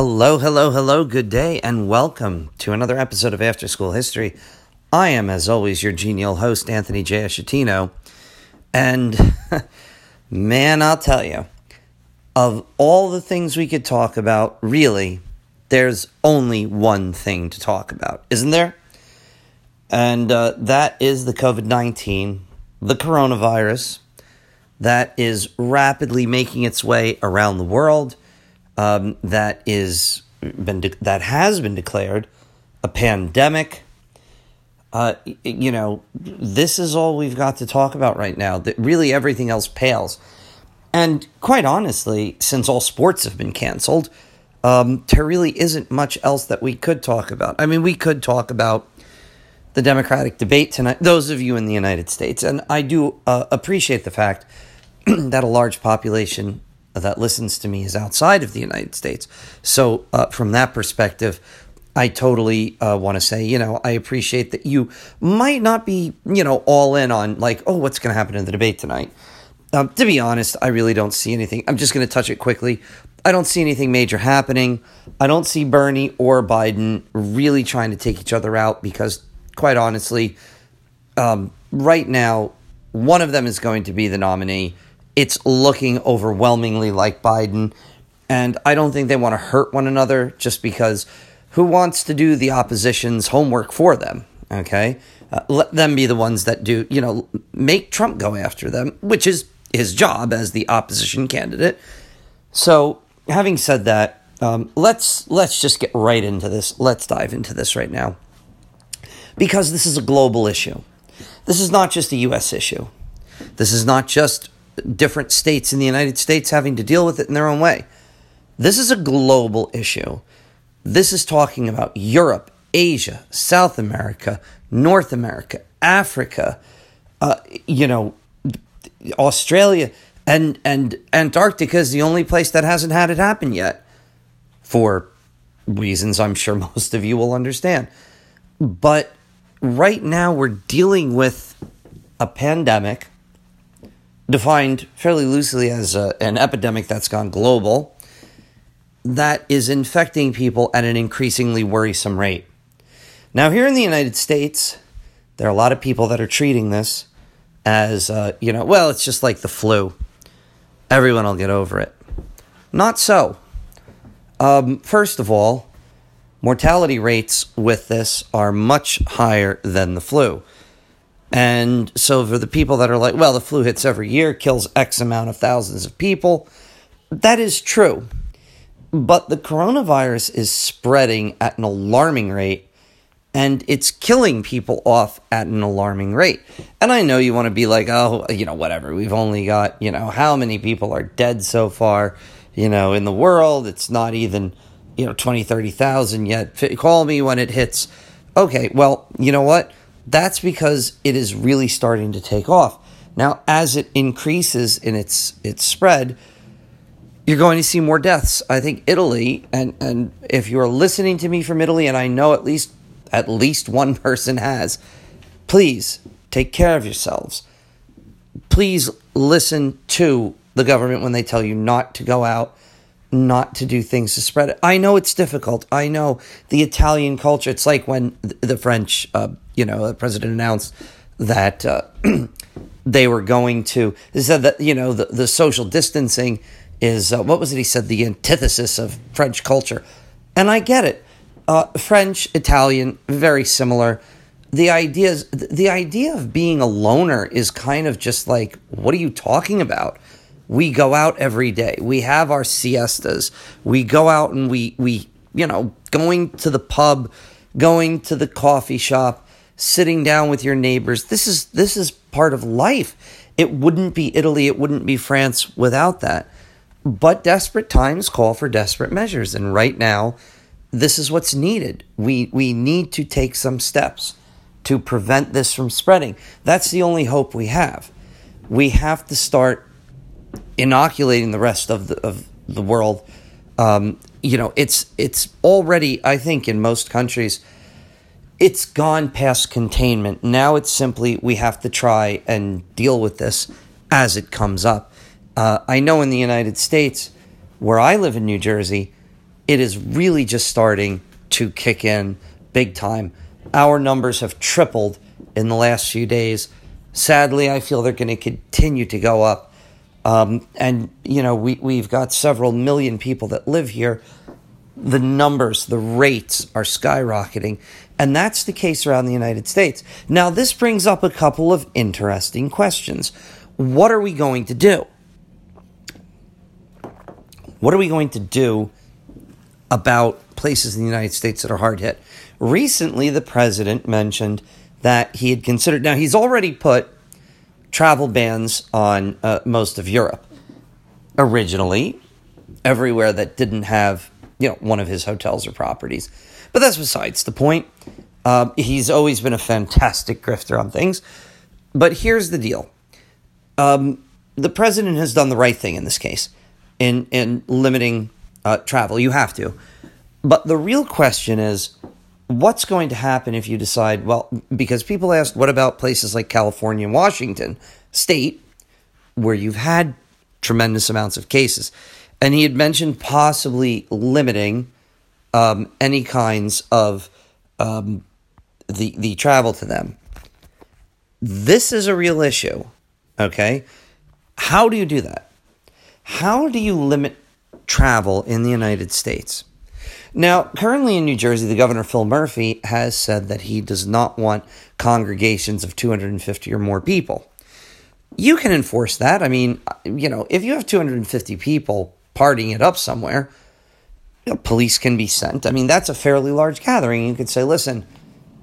Hello, hello, hello, good day, and welcome to another episode of After School History. I am, as always, your genial host, Anthony J. Ashatino. And man, I'll tell you, of all the things we could talk about, really, there's only one thing to talk about, isn't there? And uh, that is the COVID 19, the coronavirus, that is rapidly making its way around the world um, that is been de- that has been declared a pandemic. Uh, you know, this is all we've got to talk about right now. That really everything else pales. And quite honestly, since all sports have been canceled, um, there really isn't much else that we could talk about. I mean, we could talk about the Democratic debate tonight, those of you in the United States. And I do uh, appreciate the fact that a large population that listens to me is outside of the United States. So, uh, from that perspective, I totally uh, want to say, you know, I appreciate that you might not be, you know, all in on like, oh, what's going to happen in the debate tonight. Um, to be honest, I really don't see anything. I'm just going to touch it quickly. I don't see anything major happening. I don't see Bernie or Biden really trying to take each other out because, quite honestly, um, right now, one of them is going to be the nominee it's looking overwhelmingly like Biden. And I don't think they want to hurt one another just because who wants to do the opposition's homework for them? Okay. Uh, let them be the ones that do, you know, make Trump go after them, which is his job as the opposition candidate. So, having said that, um, let's let's just get right into this. Let's dive into this right now, because this is a global issue. This is not just a U.S. issue. This is not just different states in the United States having to deal with it in their own way. This is a global issue. This is talking about Europe, Asia, South America, North America, Africa, uh, you know, Australia, and and Antarctica is the only place that hasn't had it happen yet, for reasons I'm sure most of you will understand. But right now we're dealing with a pandemic defined fairly loosely as a, an epidemic that's gone global that is infecting people at an increasingly worrisome rate. Now, here in the United States, there are a lot of people that are treating this as, uh, you know, well, it's just like the flu. Everyone will get over it. Not so. Um, first of all, mortality rates with this are much higher than the flu. And so, for the people that are like, well, the flu hits every year, kills X amount of thousands of people, that is true. But the coronavirus is spreading at an alarming rate and it's killing people off at an alarming rate. And I know you want to be like, oh, you know, whatever. We've only got, you know, how many people are dead so far, you know, in the world. It's not even, you know, 20, 30,000 yet. Call me when it hits. Okay, well, you know what? That's because it is really starting to take off. Now, as it increases in its its spread, you're going to see more deaths. I think Italy, and and if you're listening to me from Italy, and I know at least at least one person has, please take care of yourselves. Please listen to the government when they tell you not to go out not to do things to spread it. I know it's difficult. I know the Italian culture. It's like when the French, uh, you know, the president announced that uh, they were going to. They said that you know the the social distancing is uh, what was it? He said the antithesis of French culture, and I get it. Uh, French, Italian, very similar. The idea is the idea of being a loner is kind of just like, what are you talking about? we go out every day. We have our siestas. We go out and we we you know going to the pub, going to the coffee shop, sitting down with your neighbors. This is this is part of life. It wouldn't be Italy, it wouldn't be France without that. But desperate times call for desperate measures and right now this is what's needed. We we need to take some steps to prevent this from spreading. That's the only hope we have. We have to start inoculating the rest of the of the world. Um, you know, it's it's already I think in most countries it's gone past containment. Now it's simply we have to try and deal with this as it comes up. Uh, I know in the United States, where I live in New Jersey, it is really just starting to kick in big time. Our numbers have tripled in the last few days. Sadly, I feel they're going to continue to go up. Um, and, you know, we, we've got several million people that live here. The numbers, the rates are skyrocketing. And that's the case around the United States. Now, this brings up a couple of interesting questions. What are we going to do? What are we going to do about places in the United States that are hard hit? Recently, the president mentioned that he had considered, now he's already put travel bans on uh, most of Europe. Originally, everywhere that didn't have, you know, one of his hotels or properties. But that's besides the point. Um, he's always been a fantastic grifter on things. But here's the deal um, the president has done the right thing in this case in, in limiting uh, travel. You have to. But the real question is what's going to happen if you decide, well, because people ask, what about places like California and Washington state where you've had tremendous amounts of cases? And he had mentioned possibly limiting um, any kinds of um, the the travel to them. This is a real issue. Okay, how do you do that? How do you limit travel in the United States? Now, currently in New Jersey, the governor Phil Murphy has said that he does not want congregations of 250 or more people. You can enforce that. I mean, you know, if you have 250 people partying it up somewhere, you know, police can be sent. I mean, that's a fairly large gathering. You could say, listen,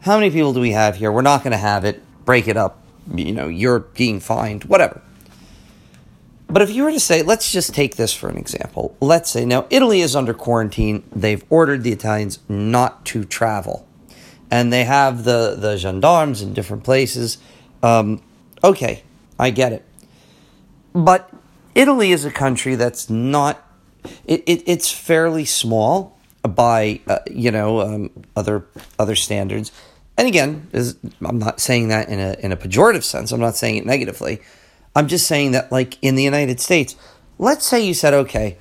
how many people do we have here? We're not going to have it. Break it up. You know, you're being fined, whatever. But if you were to say, let's just take this for an example. Let's say now Italy is under quarantine. They've ordered the Italians not to travel, and they have the the gendarmes in different places. Um, okay, I get it. But Italy is a country that's not. It, it it's fairly small by uh, you know um, other other standards. And again, is, I'm not saying that in a in a pejorative sense. I'm not saying it negatively. I'm just saying that, like in the United States, let's say you said, okay,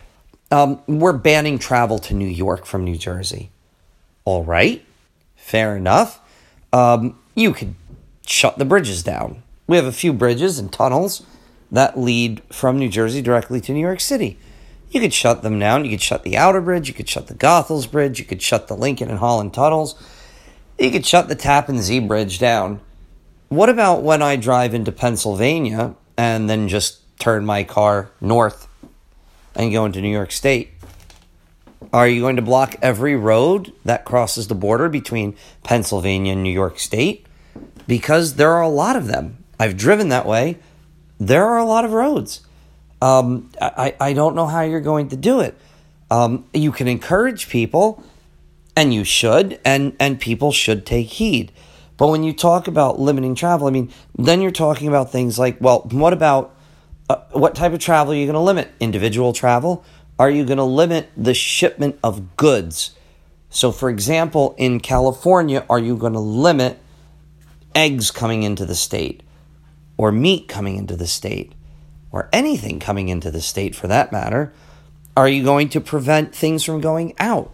um, we're banning travel to New York from New Jersey. All right, fair enough. Um, you could shut the bridges down. We have a few bridges and tunnels that lead from New Jersey directly to New York City. You could shut them down. You could shut the Outer Bridge. You could shut the Goethals Bridge. You could shut the Lincoln and Holland tunnels. You could shut the Tappan Zee Bridge down. What about when I drive into Pennsylvania and then just turn my car north and go into New York State? Are you going to block every road that crosses the border between Pennsylvania and New York State? Because there are a lot of them. I've driven that way. There are a lot of roads. Um, I, I don't know how you're going to do it. Um, you can encourage people, and you should, and, and people should take heed. But when you talk about limiting travel, I mean, then you're talking about things like, well, what about uh, what type of travel are you going to limit? Individual travel? Are you going to limit the shipment of goods? So, for example, in California, are you going to limit eggs coming into the state or meat coming into the state or anything coming into the state for that matter? Are you going to prevent things from going out?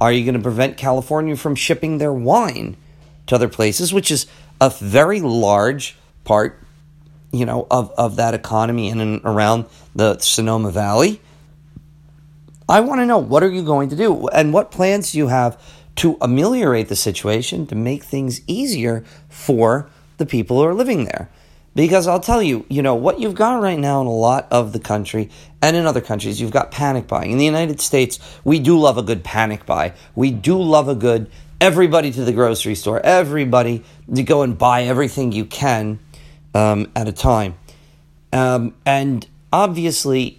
Are you going to prevent California from shipping their wine? to other places, which is a very large part, you know, of, of that economy in and around the Sonoma Valley. I want to know what are you going to do and what plans do you have to ameliorate the situation to make things easier for the people who are living there. Because I'll tell you, you know, what you've got right now in a lot of the country and in other countries, you've got panic buying. In the United States, we do love a good panic buy. We do love a good everybody to the grocery store, everybody to go and buy everything you can um, at a time. Um, and obviously,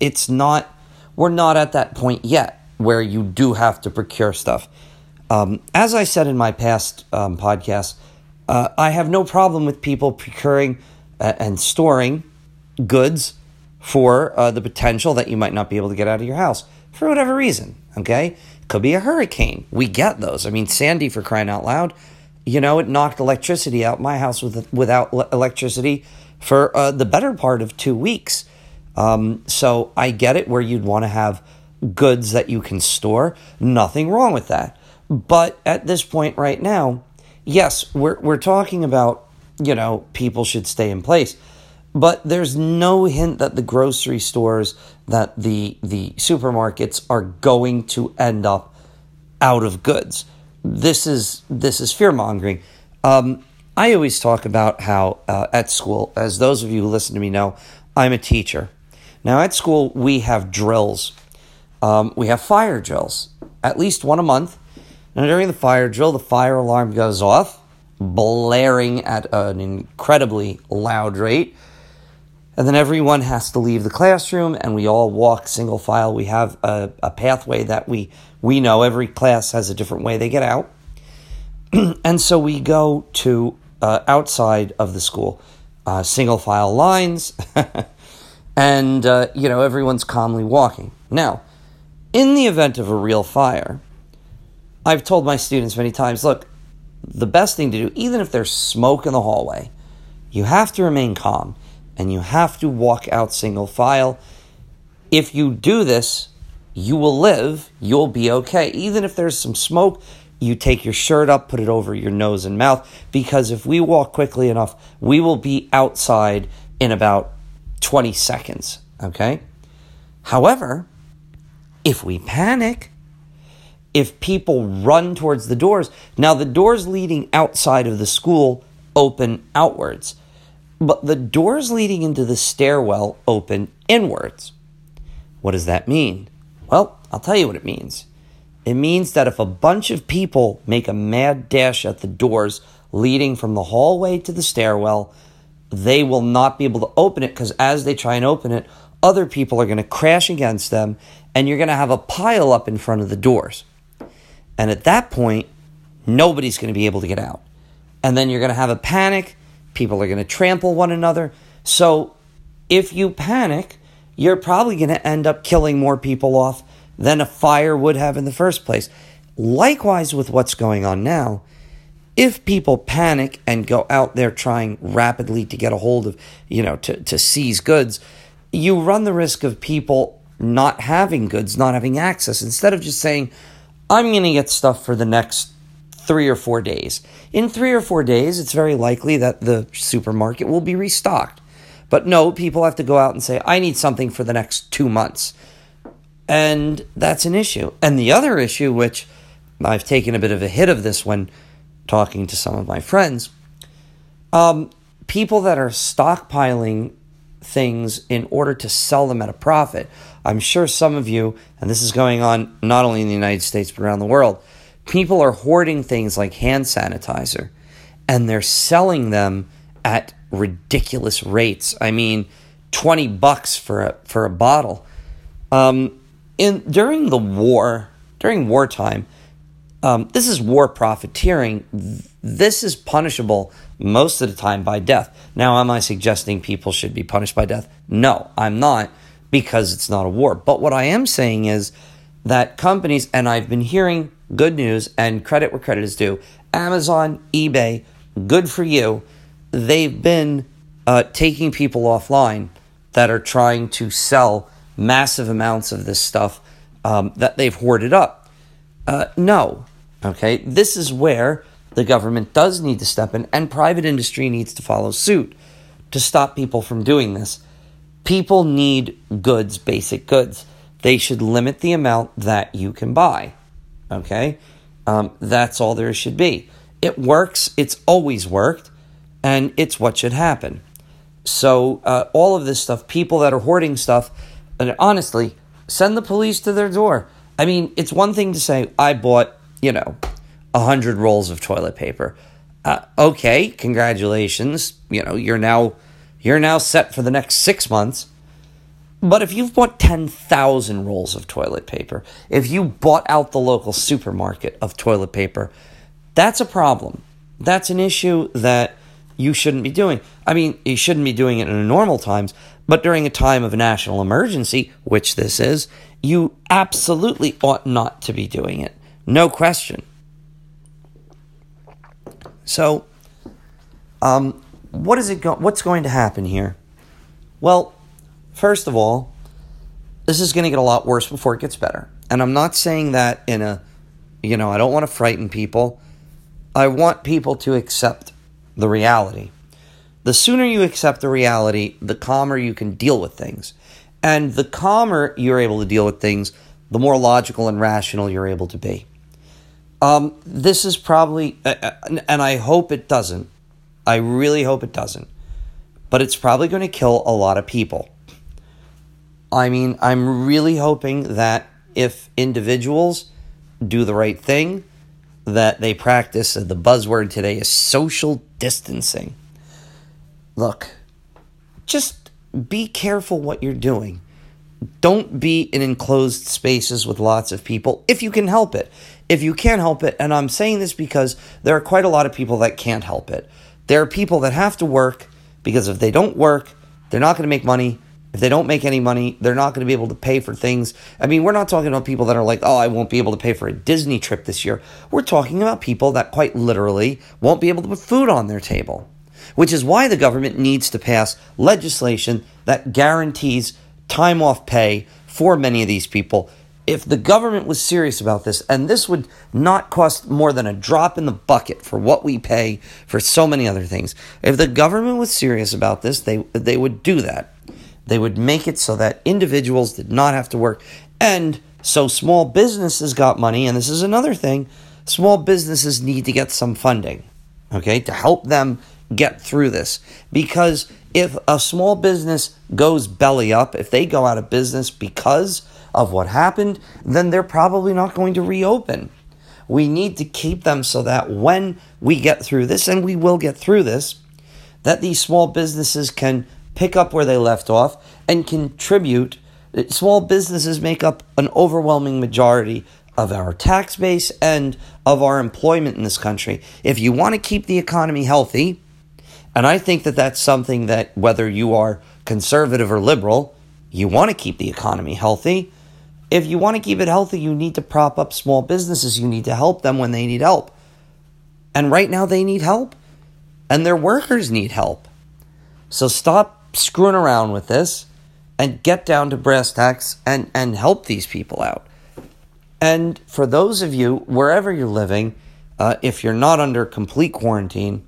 it's not, we're not at that point yet where you do have to procure stuff. Um, as I said in my past um, podcast, uh, I have no problem with people procuring uh, and storing goods for uh, the potential that you might not be able to get out of your house for whatever reason. Okay, could be a hurricane. We get those. I mean, Sandy, for crying out loud, you know, it knocked electricity out my house with, without electricity for uh, the better part of two weeks. Um, so I get it where you'd want to have goods that you can store. Nothing wrong with that. But at this point right now, yes, we're, we're talking about, you know, people should stay in place. But there's no hint that the grocery stores, that the the supermarkets are going to end up out of goods. This is this is fear mongering. Um, I always talk about how uh, at school, as those of you who listen to me know, I'm a teacher. Now at school we have drills. Um, we have fire drills, at least one a month. And during the fire drill, the fire alarm goes off, blaring at an incredibly loud rate. And then everyone has to leave the classroom and we all walk single file. We have a, a pathway that we, we know every class has a different way they get out. and so we go to uh, outside of the school, uh, single file lines, and uh, you know everyone's calmly walking. Now, in the event of a real fire, I've told my students many times, look, the best thing to do, even if there's smoke in the hallway, you have to remain calm and you have to walk out single file. If you do this, you will live, you'll be okay. Even if there's some smoke, you take your shirt up, put it over your nose and mouth, because if we walk quickly enough, we will be outside in about 20 seconds, okay? However, if we panic, if people run towards the doors, now the doors leading outside of the school open outwards. But the doors leading into the stairwell open inwards. What does that mean? Well, I'll tell you what it means. It means that if a bunch of people make a mad dash at the doors leading from the hallway to the stairwell, they will not be able to open it because as they try and open it, other people are going to crash against them and you're going to have a pile up in front of the doors. And at that point, nobody's going to be able to get out. And then you're going to have a panic People are going to trample one another. So if you panic, you're probably going to end up killing more people off than a fire would have in the first place. Likewise, with what's going on now, if people panic and go out there trying rapidly to get a hold of, you know, to, to seize goods, you run the risk of people not having goods, not having access. Instead of just saying, I'm going to get stuff for the next three or four days. In three or four days, it's very likely that the supermarket will be restocked. But no, people have to go out and say, I need something for the next two months. And that's an issue. And the other issue, which I've taken a bit of a hit of this when talking to some of my friends, um, people that are stockpiling things in order to sell them at a profit. I'm sure some of you, and this is going on not only in the United States but around the world, people are hoarding things like hand sanitizer and they're selling them at ridiculous rates. I mean, 20 bucks for a, for a bottle. Um, in during the war, during wartime, um, this is war profiteering. This is punishable most of the time by death. Now, am I suggesting people should be punished by death? No, I'm not, because it's not a war. But what I am saying is that companies, and I've been hearing good news and credit where credit is due. Amazon, eBay, good for you. They've been uh, taking people offline that are trying to sell massive amounts of this stuff um, that they've hoarded up. Uh, no. Okay. This is where the government does need to step in and private industry needs to follow suit to stop people from doing this. People need goods, basic goods. They should limit the amount that you can buy. Okay? Um, that's all there should be. It works, it's always worked, and it's what should happen. So, uh, all of this stuff, people that are hoarding stuff, and honestly, send the police to their door. I mean, it's one thing to say, I bought, you know, a hundred rolls of toilet paper. Uh, okay, congratulations. You know, you're now you're now set for the next six months. But if you've bought 10,000 rolls of toilet paper, if you bought out the local supermarket of toilet paper, that's a problem. That's an issue that you shouldn't be doing. I mean, you shouldn't be doing it in normal times, but during a time of national emergency, which this is, you absolutely ought not to be doing it. No question. So, um, what is it? Go- what's going to happen here? Well, First of all, this is going to get a lot worse before it gets better. And I'm not saying that in a, you know, I don't want to frighten people. I want people to accept the reality. The sooner you accept the reality, the calmer you can deal with things. And the calmer you're able to deal with things, the more logical and rational you're able to be. Um, this is probably, uh, and I hope it doesn't. I really hope it doesn't. But it's probably going to kill a lot of people. I mean, I'm really hoping that if individuals do the right thing, that they practice, the buzzword today is social distancing. Look, just be careful what you're doing. Don't be in enclosed spaces with lots of people if you can help it. If you can't help it, and I'm saying this because there are quite a lot of people that can't help it. There are people that have to work because if they don't work, they're not going to make money. If they don't make any money, they're not going to be able to pay for things. I mean, we're not talking about people that are like, oh, I won't be able to pay for a Disney trip this year. We're talking about people that quite literally won't be able to put food on their table, which is why the government needs to pass legislation that guarantees time off pay for many of these people. If the government was serious about this, and this would not cost more than a drop in the bucket for what we pay for so many other things, if the government was serious about this, they, they would do that. They would make it so that individuals did not have to work. And so small businesses got money, and this is another thing small businesses need to get some funding, okay, to help them get through this. Because if a small business goes belly up, if they go out of business because of what happened, then they're probably not going to reopen. We need to keep them so that when we get through this, and we will get through this, that these small businesses can pick up where they left off and contribute. Small businesses make up an overwhelming majority of our tax base and of our employment in this country. If you want to keep the economy healthy, and I think that that's something that whether you are conservative or liberal, you want to keep the economy healthy. If you want to keep it healthy, you need to prop up small businesses. You need to help them when they need help. And right now they need help, and their workers need help. So stop screwing around with this and get down to brass tacks and, and help these people out. And for those of you, wherever you're living, uh, if you're not under complete quarantine,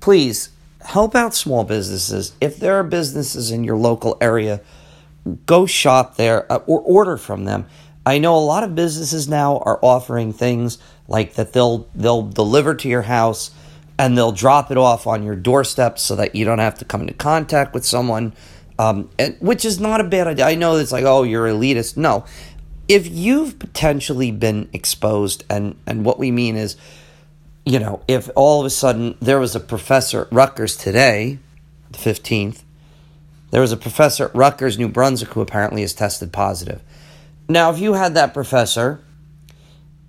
please help out small businesses. If there are businesses in your local area, go shop there uh, or order from them. I know a lot of businesses now are offering things like that they'll they'll deliver to your house and they'll drop it off on your doorstep so that you don't have to come into contact with someone, um, and, which is not a bad idea. I know it's like oh you're elitist. No, if you've potentially been exposed, and and what we mean is you know, if all of a sudden there was a professor at Rutgers today, the 15th, there was a professor at Rutgers, New Brunswick, who apparently has tested positive. Now, if you had that professor,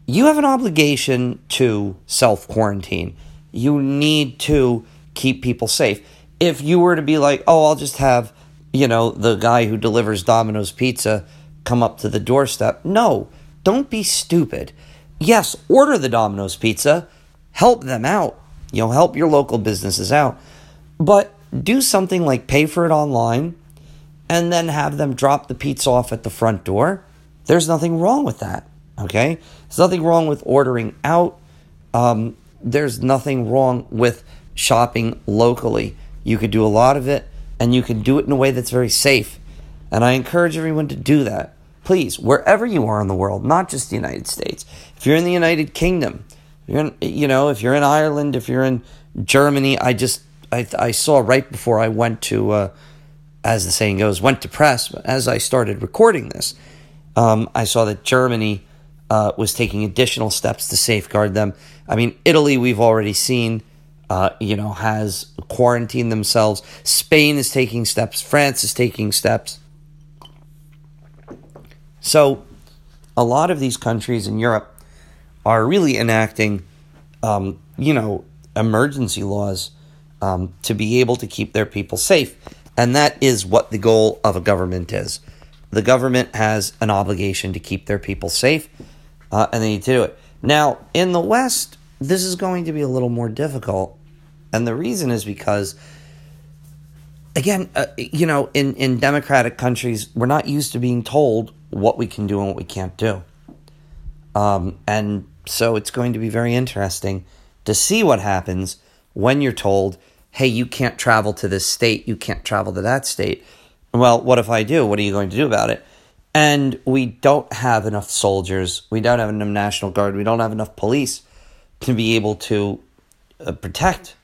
you have an obligation to self quarantine. You need to keep people safe. If you were to be like, oh, I'll just have, you know, the guy who delivers Domino's pizza come up to the doorstep. No, don't be stupid. Yes, order the Domino's pizza help them out. You know, help your local businesses out. But do something like pay for it online and then have them drop the pizza off at the front door. There's nothing wrong with that. Okay? There's nothing wrong with ordering out. Um, there's nothing wrong with shopping locally. You could do a lot of it and you can do it in a way that's very safe. And I encourage everyone to do that. Please, wherever you are in the world, not just the United States. If you're in the United Kingdom, you're in, you know, if you're in Ireland, if you're in Germany, I just I I saw right before I went to, uh, as the saying goes, went to press. As I started recording this, um, I saw that Germany uh, was taking additional steps to safeguard them. I mean, Italy, we've already seen. Uh, you know, has quarantined themselves. Spain is taking steps. France is taking steps. So, a lot of these countries in Europe are really enacting, um, you know, emergency laws um, to be able to keep their people safe. And that is what the goal of a government is. The government has an obligation to keep their people safe, uh, and they need to do it. Now, in the West, this is going to be a little more difficult. And the reason is because again, uh, you know, in, in democratic countries, we're not used to being told what we can do and what we can't do. Um, and so it's going to be very interesting to see what happens when you're told, hey, you can't travel to this state, you can't travel to that state. Well, what if I do? What are you going to do about it? And we don't have enough soldiers, we don't have enough National Guard, we don't have enough police to be able to uh, protect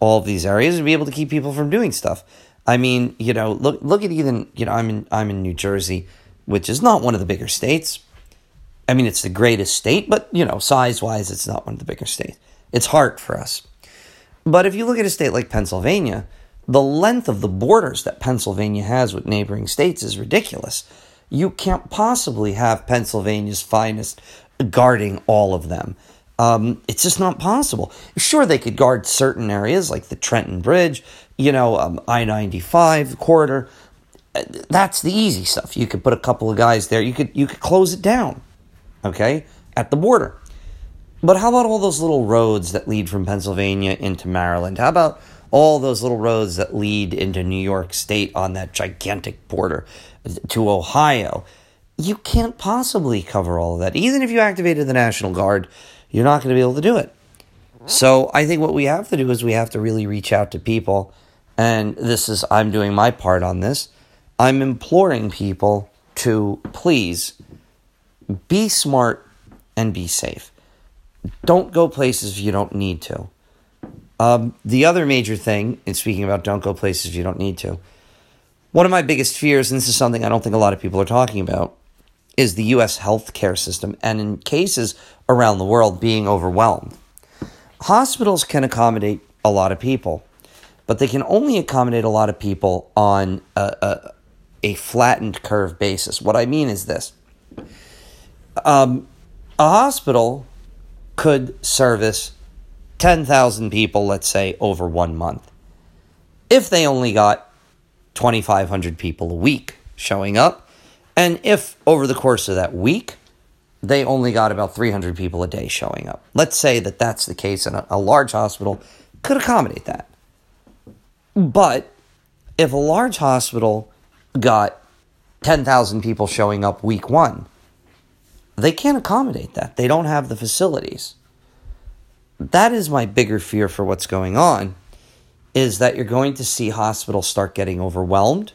all of these areas and be able to keep people from doing stuff. I mean, you know, look look at even you know I'm in I'm in New Jersey, which is not one of the bigger states. I mean, it's the greatest state, but you know, size wise, it's not one of the bigger states. It's hard for us. But if you look at a state like Pennsylvania, the length of the borders that Pennsylvania has with neighboring states is ridiculous. You can't possibly have Pennsylvania's finest guarding all of them. Um, it's just not possible. Sure, they could guard certain areas like the Trenton Bridge, you know, um, I 95 corridor. That's the easy stuff. You could put a couple of guys there. You could you could close it down, okay, at the border. But how about all those little roads that lead from Pennsylvania into Maryland? How about all those little roads that lead into New York State on that gigantic border to Ohio? You can't possibly cover all of that. Even if you activated the National Guard, you're not going to be able to do it. So I think what we have to do is we have to really reach out to people. And this is, I'm doing my part on this. I'm imploring people to please be smart and be safe. Don't go places you don't need to. Um, the other major thing, in speaking about don't go places you don't need to, one of my biggest fears, and this is something I don't think a lot of people are talking about, is the U.S. healthcare system, and in cases around the world, being overwhelmed. Hospitals can accommodate a lot of people, but they can only accommodate a lot of people on a, a, a flattened curve basis. What I mean is this um, a hospital could service 10,000 people, let's say, over one month. If they only got 2,500 people a week showing up, and if over the course of that week, they only got about 300 people a day showing up. Let's say that that's the case, and a, large hospital could accommodate that. But if a large hospital got 10,000 people showing up week one, they can't accommodate that. They don't have the facilities. That is my bigger fear for what's going on is that you're going to see hospitals start getting overwhelmed.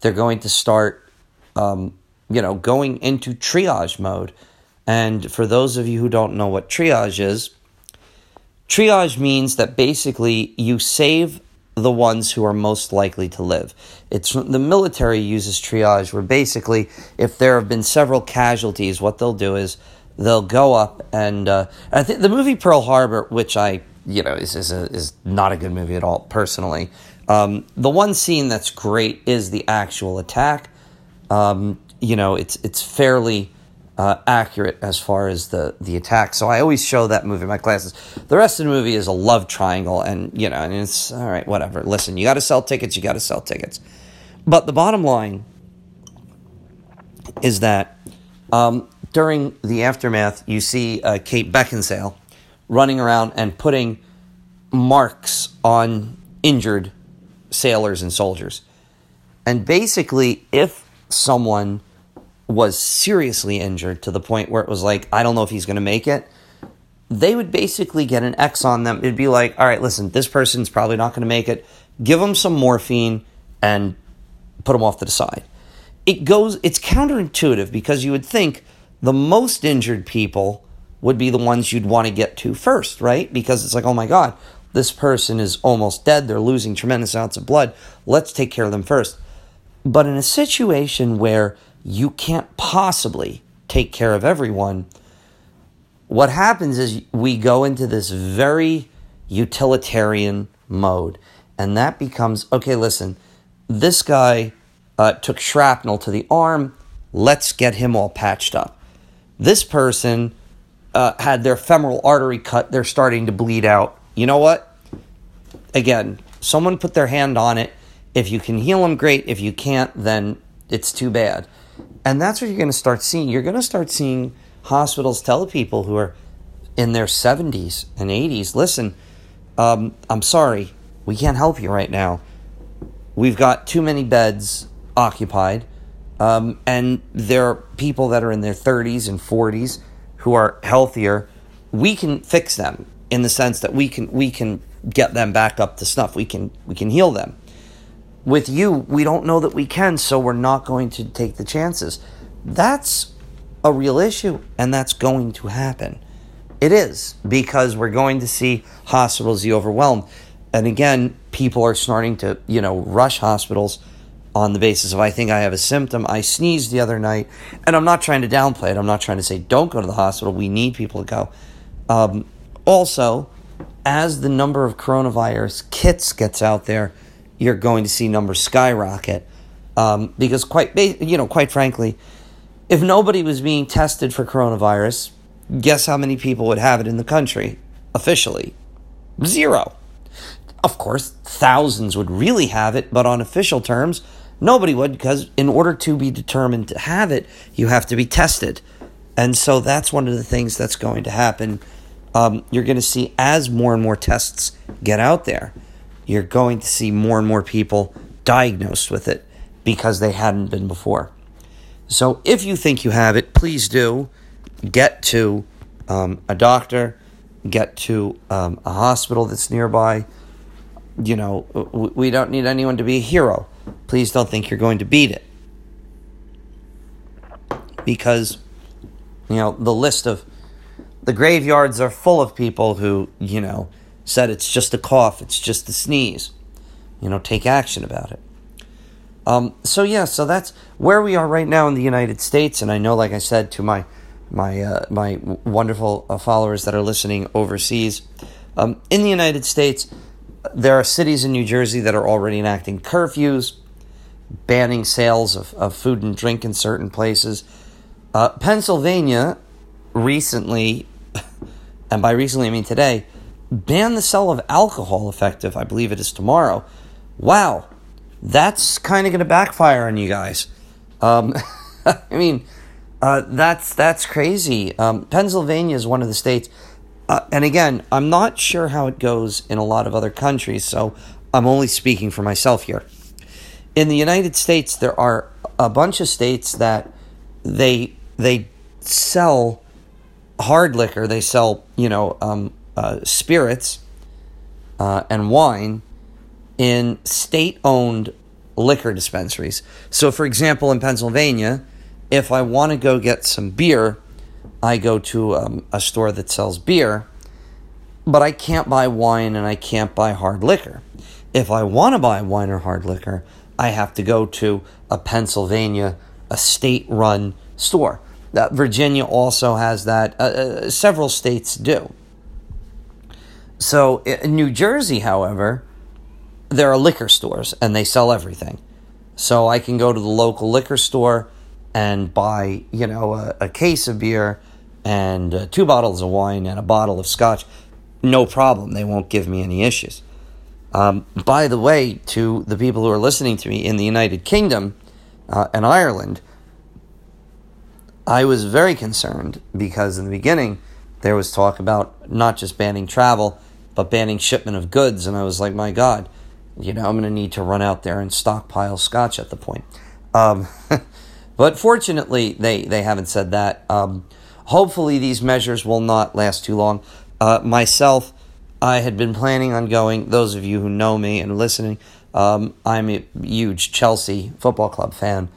They're going to start um, you know, going into triage mode. And for those of you who don't know what triage is, triage means that basically you save the ones who are most likely to live. It's the military uses triage where basically if there have been several casualties, what they'll do is they'll go up and uh, I think the movie Pearl Harbor, which I you know is is, a, is not a good movie at all personally. Um, the one scene that's great is the actual attack um, you know, it's it's fairly uh, accurate as far as the the attack. So I always show that movie in my classes. The rest of the movie is a love triangle, and you know, and it's all right, whatever. Listen, you got to sell tickets. You got to sell tickets. But the bottom line is that um, during the aftermath, you see uh, Kate Beckinsale running around and putting marks on injured sailors and soldiers. And basically, if someone was seriously injured to the point where it was like, I don't know if he's going to make it, they would basically get an X on them. It'd be like, all right, listen, this person's probably not going to make it. Give them some morphine and put them off to the side. It goes, it's counterintuitive because you would think the most injured people would be the ones you'd want to get to first, right? Because it's like, oh my God, this person is almost dead. They're losing tremendous amounts of blood. Let's take care of them first. But in a situation where you can't possibly take care of everyone, what happens is we go into this very utilitarian mode. And that becomes okay, listen, this guy uh, took shrapnel to the arm. Let's get him all patched up. This person uh, had their femoral artery cut. They're starting to bleed out. You know what? Again, someone put their hand on it if you can heal them, great. If you can't, then it's too bad. And that's what you're going to start seeing. You're going to start seeing hospitals tell people who are in their 70s and 80s listen, um, I'm sorry, we can't help you right now. we've got too many beds occupied, um, and there are people that are in their 30s and 40s who are healthier. We can fix them in the sense that we can we can get them back up to snuff. We can we can heal them. With you, we don't know that we can, so we're not going to take the chances. That's a real issue, and that's going to happen. It is because we're going to see hospitals be overwhelmed. And again, people are starting to, you know, rush hospitals on the basis of I think I have a symptom. I sneezed the other night, and I'm not trying to downplay it. I'm not trying to say don't go to the hospital. We need people to go. Um, also, as the number of coronavirus kits gets out there, you're going to see numbers skyrocket. Um, because quite, you know, quite frankly, if nobody was being tested for coronavirus, guess how many people would have it in the country officially? Zero. Of course, thousands would really have it, but on official terms, nobody would because in order to be determined to have it, you have to be tested. And so that's one of the things that's going to happen. Um, you're going to see as more and more tests get out there, you're going to see more and more people diagnosed with it because they hadn't been before. So if you think you have it, please do get to um, a doctor, get to um, a hospital that's nearby. You know, we don't need anyone to be a hero. Please don't think you're going to beat it. Because, you know, the list of the graveyards are full of people who, you know, said it's just a cough, it's just a sneeze. You know, take action about it. Um, so yeah, so that's where we are right now in the United States, and I know, like I said to my my uh, my wonderful uh, followers that are listening overseas, um, in the United States, there are cities in New Jersey that are already enacting curfews, banning sales of, of food and drink in certain places. Uh, Pennsylvania recently, and by recently I mean today, banned the sale of alcohol effective. I believe it is tomorrow. Wow that's kind of going to backfire on you guys. Um, I mean, uh, that's that's crazy. Um, Pennsylvania is one of the states, uh, and again, I'm not sure how it goes in a lot of other countries, so I'm only speaking for myself here. In the United States, there are a bunch of states that they they sell hard liquor. They sell you know um, uh, spirits uh, and wine in state owned liquor dispensaries. So, for example, in Pennsylvania, if I want to go get some beer, I go to um, a store that sells beer, but I can't buy wine and I can't buy hard liquor. If I want to buy wine or hard liquor, I have to go to a Pennsylvania, a state run store. That Virginia also has that. Uh, uh, several states do. So, in New Jersey, however, there are liquor stores and they sell everything. So I can go to the local liquor store and buy, you know, a, a case of beer and uh, two bottles of wine and a bottle of scotch. No problem. They won't give me any issues. Um, by the way, to the people who are listening to me in the United Kingdom uh, and Ireland, I was very concerned because in the beginning there was talk about not just banning travel, but banning shipment of goods. And I was like, my God, you know, I'm going to need to run out there and stockpile scotch at the point. Um, but fortunately, they, they haven't said that. Um, hopefully, these measures will not last too long. Uh, myself, I had been planning on going. Those of you who know me and listening, um, I'm a huge Chelsea Football Club fan,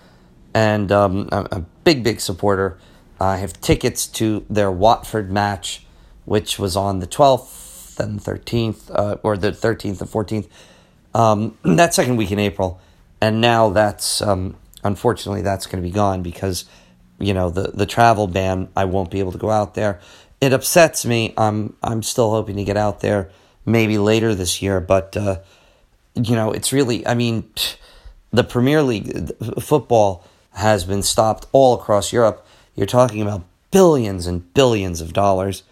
and um, I'm a big, big supporter. I have tickets to their Watford match, which was on the 12th and 13th, uh, or the 13th and 14th um, that second week in April, and now that's um, unfortunately that's going to be gone because you know the the travel ban. I won't be able to go out there. It upsets me. I'm I'm still hoping to get out there maybe later this year, but uh, you know it's really. I mean, the Premier League football has been stopped all across Europe. You're talking about billions and billions of dollars,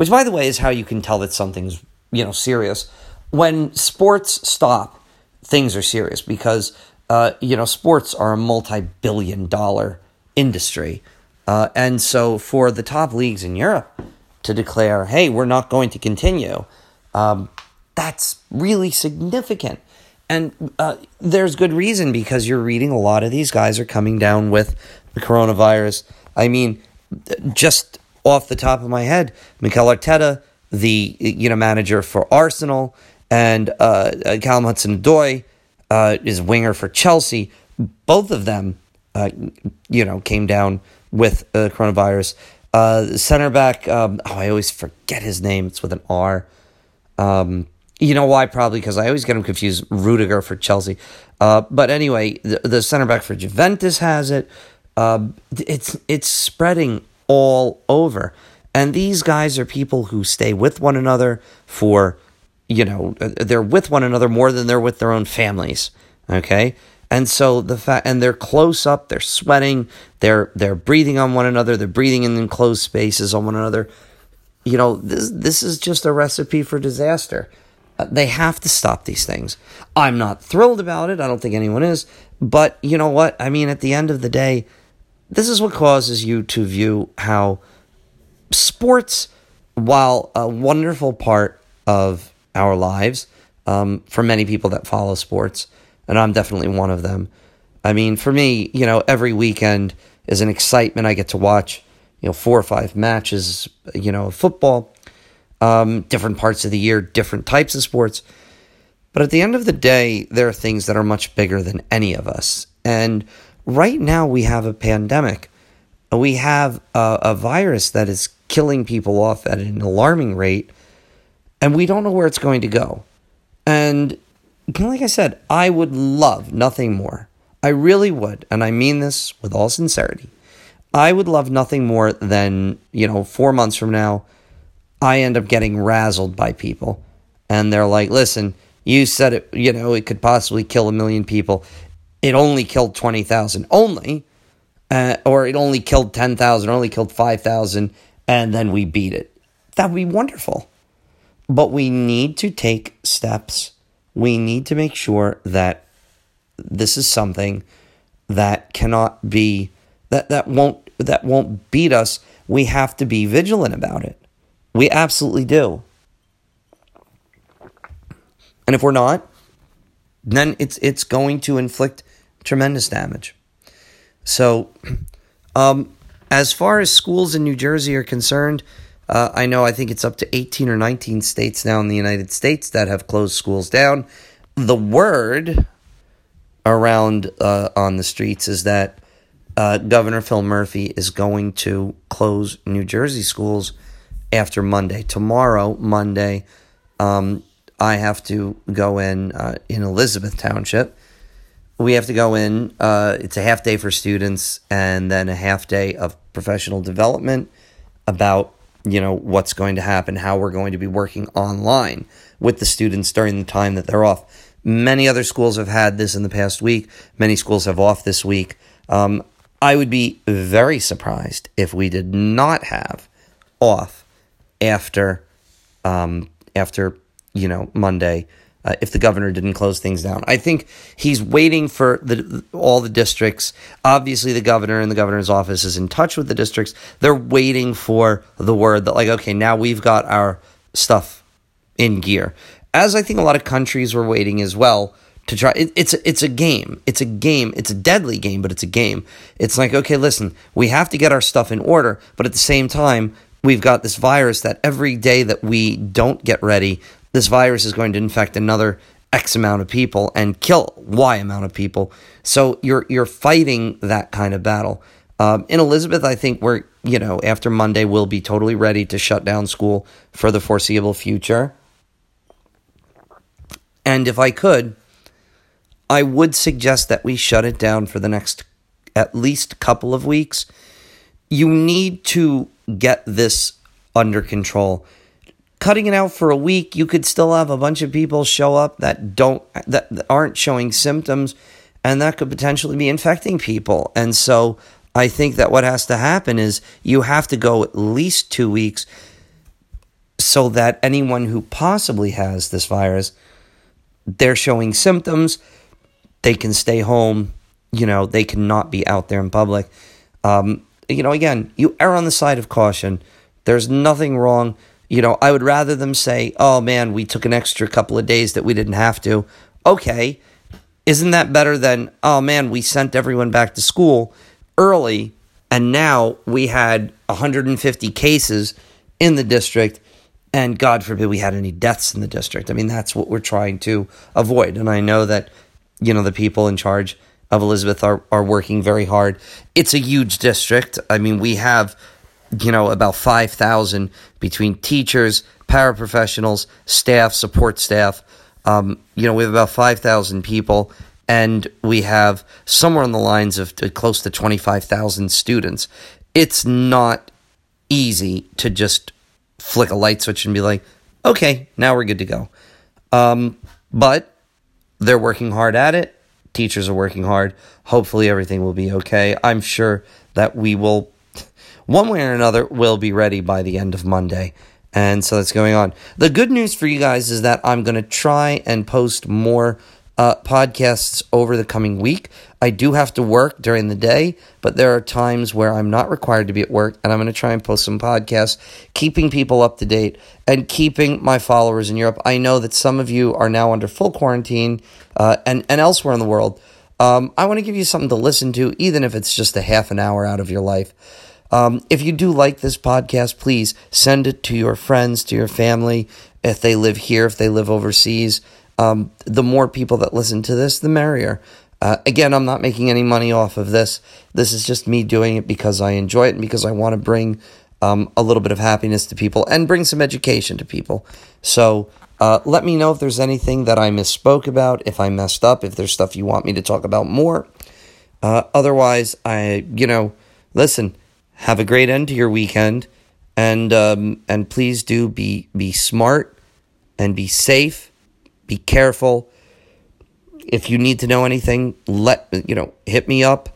which, by the way, is how you can tell that something's you know serious when sports stop, things are serious because uh, you know sports are a multi-billion dollar industry, uh, and so for the top leagues in Europe to declare, "Hey, we're not going to continue," um, that's really significant. and uh, there's good reason because you're reading a lot of these guys are coming down with the coronavirus. I mean, just off the top of my head, Mikel Arteta, the you know manager for Arsenal, and uh, Callum Hudson-Odoi uh, is winger for Chelsea. Both of them, uh, you know, came down with uh, coronavirus. Uh, center back, um, oh, I always forget his name. It's with an R. Um, you know why? Probably because I always get him confused. Rudiger for Chelsea. Uh, but anyway, the, the, center back for Juventus has it. Uh, it's it's spreading all over, and these guys are people who stay with one another for, you know, they're with one another more than they're with their own families. Okay, and so the fact, and they're close up, they're sweating, they're they're breathing on one another, they're breathing in enclosed spaces on one another. You know, this this is just a recipe for disaster. Uh, they have to stop these things. I'm not thrilled about it. I don't think anyone is. But you know what? I mean, at the end of the day, this is what causes you to view how sports, while a wonderful part of our lives, um, for many people that follow sports, and I'm definitely one of them. I mean, for me, you know, every weekend is an excitement. I get to watch, you know, four or five matches, you know, football, um, different parts of the year, different types of sports. But at the end of the day, there are things that are much bigger than any of us. And right now, we have a pandemic. We have a, a virus that is killing people off at an alarming rate, and we don't know where it's going to go. And like I said, I would love nothing more. I really would, and I mean this with all sincerity. I would love nothing more than, you know, four months from now, I end up getting razzled by people. And they're like, listen, you said it, you know, it could possibly kill a million people. It only killed 20,000. Only. Uh, or it only killed 10,000, only killed 5,000, and then we beat it. That would be wonderful. But we need to take steps we need to make sure that this is something that cannot be that that won't that won't beat us. We have to be vigilant about it. We absolutely do. And if we're not, then it's it's going to inflict tremendous damage. So, um, as far as schools in New Jersey are concerned, uh, I know I think it's up to 18 or 19 states now in the United States that have closed schools down. The word around uh, on the streets is that uh, Governor Phil Murphy is going to close New Jersey schools after Monday. Tomorrow, Monday, um, I have to go in uh, in Elizabeth Township. We have to go in. Uh, it's a half day for students and then a half day of professional development about you know, what's going to happen, how we're going to be working online with the students during the time that they're off. Many other schools have had this in the past week. Many schools have off this week. Um, I would be very surprised if we did not have off after um, after you know Monday uh, if the governor didn't close things down. I think he's waiting for the, all the districts. Obviously, the governor and the governor's office is in touch with the districts. They're waiting for the word that, like, okay, now we've got our stuff in gear. As I think a lot of countries were waiting as well to try. It, it's it's a game. It's a game. It's a deadly game, but it's a game. It's like okay, listen, we have to get our stuff in order, but at the same time, we've got this virus that every day that we don't get ready, this virus is going to infect another X amount of people and kill Y amount of people. So you're you're fighting that kind of battle. Um, in Elizabeth, I think we're you know after Monday we'll be totally ready to shut down school for the foreseeable future. And if I could, I would suggest that we shut it down for the next at least couple of weeks. You need to get this under control cutting it out for a week, you could still have a bunch of people show up that don't that aren't showing symptoms and that could potentially be infecting people. And so I think that what has to happen is you have to go at least 2 weeks so that anyone who possibly has this virus they're showing symptoms, they can stay home, you know, they cannot be out there in public. Um, you know, again, you err on the side of caution. There's nothing wrong you know, I would rather them say, oh man, we took an extra couple of days that we didn't have to. Okay, isn't that better than, oh man, we sent everyone back to school early and now we had 150 cases in the district and God forbid we had any deaths in the district. I mean, that's what we're trying to avoid. And I know that, you know, the people in charge of Elizabeth are, are working very hard. It's a huge district. I mean, we have, you know, about 5,000 between teachers, paraprofessionals, staff, support staff. Um, you know, we have about 5,000 people, and we have somewhere on the lines of close to 25,000 students. It's not easy to just flick a light switch and be like, okay, now we're good to go. Um, but they're working hard at it. Teachers are working hard. Hopefully, everything will be okay. I'm sure that we will, one way or another, will be ready by the end of Monday. And so that's going on. The good news for you guys is that I'm going to try and post more uh, podcasts over the coming week. I do have to work during the day, but there are times where I'm not required to be at work, and I'm going to try and post some podcasts, keeping people up to date and keeping my followers in Europe. I know that some of you are now under full quarantine uh, and, and elsewhere in the world. Um, I want to give you something to listen to, even if it's just a half an hour out of your life. Um, if you do like this podcast, please send it to your friends, to your family, if they live here, if they live overseas um, the more people that listen to this, the merrier. Uh, again, I'm not making any money off of this. This is just me doing it because I enjoy it and because I want to bring um, a little bit of happiness to people and bring some education to people. So uh, let me know if there's anything that I misspoke about, if I messed up, if there's stuff you want me to talk about more. Uh, otherwise, I, you know, listen, have a great end to your weekend, and um, and please do be be smart and be safe be careful. If you need to know anything, let you know. Hit me up.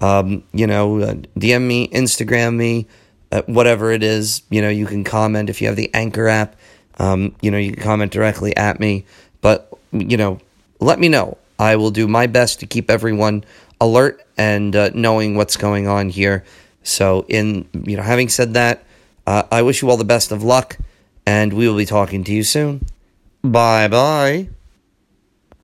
Um, you know, uh, DM me, Instagram me, uh, whatever it is. You know, you can comment if you have the Anchor app. Um, you know, you can comment directly at me. But you know, let me know. I will do my best to keep everyone alert and uh, knowing what's going on here. So, in you know, having said that, uh, I wish you all the best of luck, and we will be talking to you soon. Bye bye.